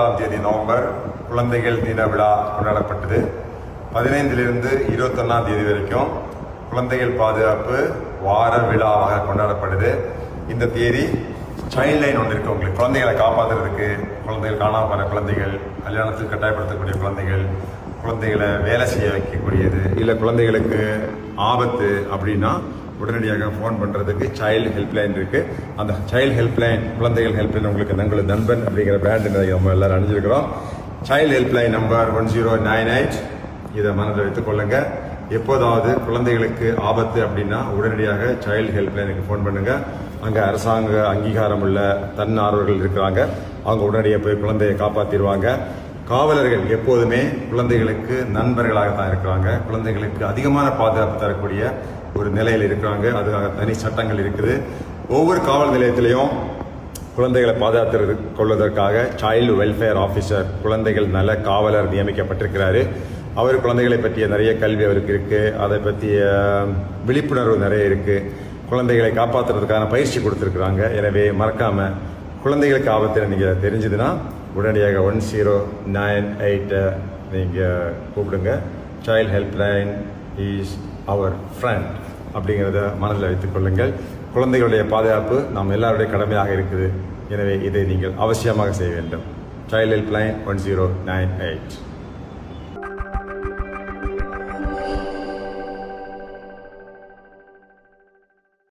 ஆறாம் தேதி நவம்பர் குழந்தைகள் தின விழா கொண்டாடப்பட்டது. பதினைந்திலிருந்து இருபத்தொன்னாம் தேதி வரைக்கும் குழந்தைகள் பாதுகாப்பு வார விழாவாக கொண்டாடப்படுது. இந்த தேதி சைல்ட் லைன் ஒன்று இருக்கு உங்களுக்கு. குழந்தைகளை காப்பாற்றுறதுக்கு குழந்தைகள் காணாம போன குழந்தைகள் கல்யாணத்தில் கட்டாயப்படுத்தக்கூடிய குழந்தைகள் குழந்தைகளை வேலை செய்ய வைக்கக்கூடியது இல்லை குழந்தைகளுக்கு ஆபத்து அப்படின்னா உடனடியாக ஃபோன் பண்ணுறதுக்கு சைல்டு ஹெல்ப்லைன் இருக்குது அந்த சைல்டு ஹெல்ப்லைன் குழந்தைகள் ஹெல்ப்லைன் உங்களுக்கு தங்களது நண்பன் அப்படிங்கிற பிராண்ட் நம்ம எல்லாரும் அணிஞ்சிருக்கிறோம். Child helpline number one zero nine eight இதை மனதில் வைத்துக்கொள்ளுங்க எப்போதாவது குழந்தைகளுக்கு ஆபத்து அப்படின்னா உடனடியாக சைல்டு ஹெல்ப்லைனுக்கு ஃபோன் பண்ணுங்கள் அங்கே அரசாங்க அங்கீகாரம் உள்ள தன்னார்வர்கள் இருக்கிறாங்க. அவங்க உடனடியாக போய் குழந்தையை காப்பாற்றிடுவாங்க காவலர்கள் எப்போதுமே குழந்தைகளுக்கு நண்பர்களாக தான் இருக்கிறாங்க. குழந்தைகளுக்கு அதிகமான பாதுகாப்பு தரக்கூடிய ஒரு நிலையில் இருக்கிறாங்க. அதுக்காக தனி சட்டங்கள் இருக்குது. ஒவ்வொரு காவல் நிலையத்திலையும் குழந்தைகளை பாதுகாத்து கொள்வதற்காக சைல்டு வெல்ஃபேர் ஆஃபீஸர் குழந்தைகள் நல காவலர் நியமிக்கப்பட்டிருக்கிறாரு. அவர் குழந்தைகளை பற்றிய நிறைய கல்வி அவருக்கு இருக்குது அதை பற்றிய விழிப்புணர்வு நிறைய இருக்குது குழந்தைகளை காப்பாற்றுறதுக்கான பயிற்சி கொடுத்துருக்குறாங்க. எனவே மறக்காமல் குழந்தைகளுக்கு ஆபத்தில் நீங்கள் தெரிஞ்சதுன்னா உடனடியாக ஒன் ஜீரோ நைன் எயிட்டை நீங்கள் கூப்பிடுங்க. Child help line is our friend அப்படிங்கிறத மனதில் வைத்துக் கொள்ளுங்கள். குழந்தைகளுடைய பாதுகாப்பு நாம் எல்லாருடைய கடமையாக இருக்குது. எனவே இதை நீங்கள் அவசியமாக செய்ய வேண்டும். Child help line one zero nine eight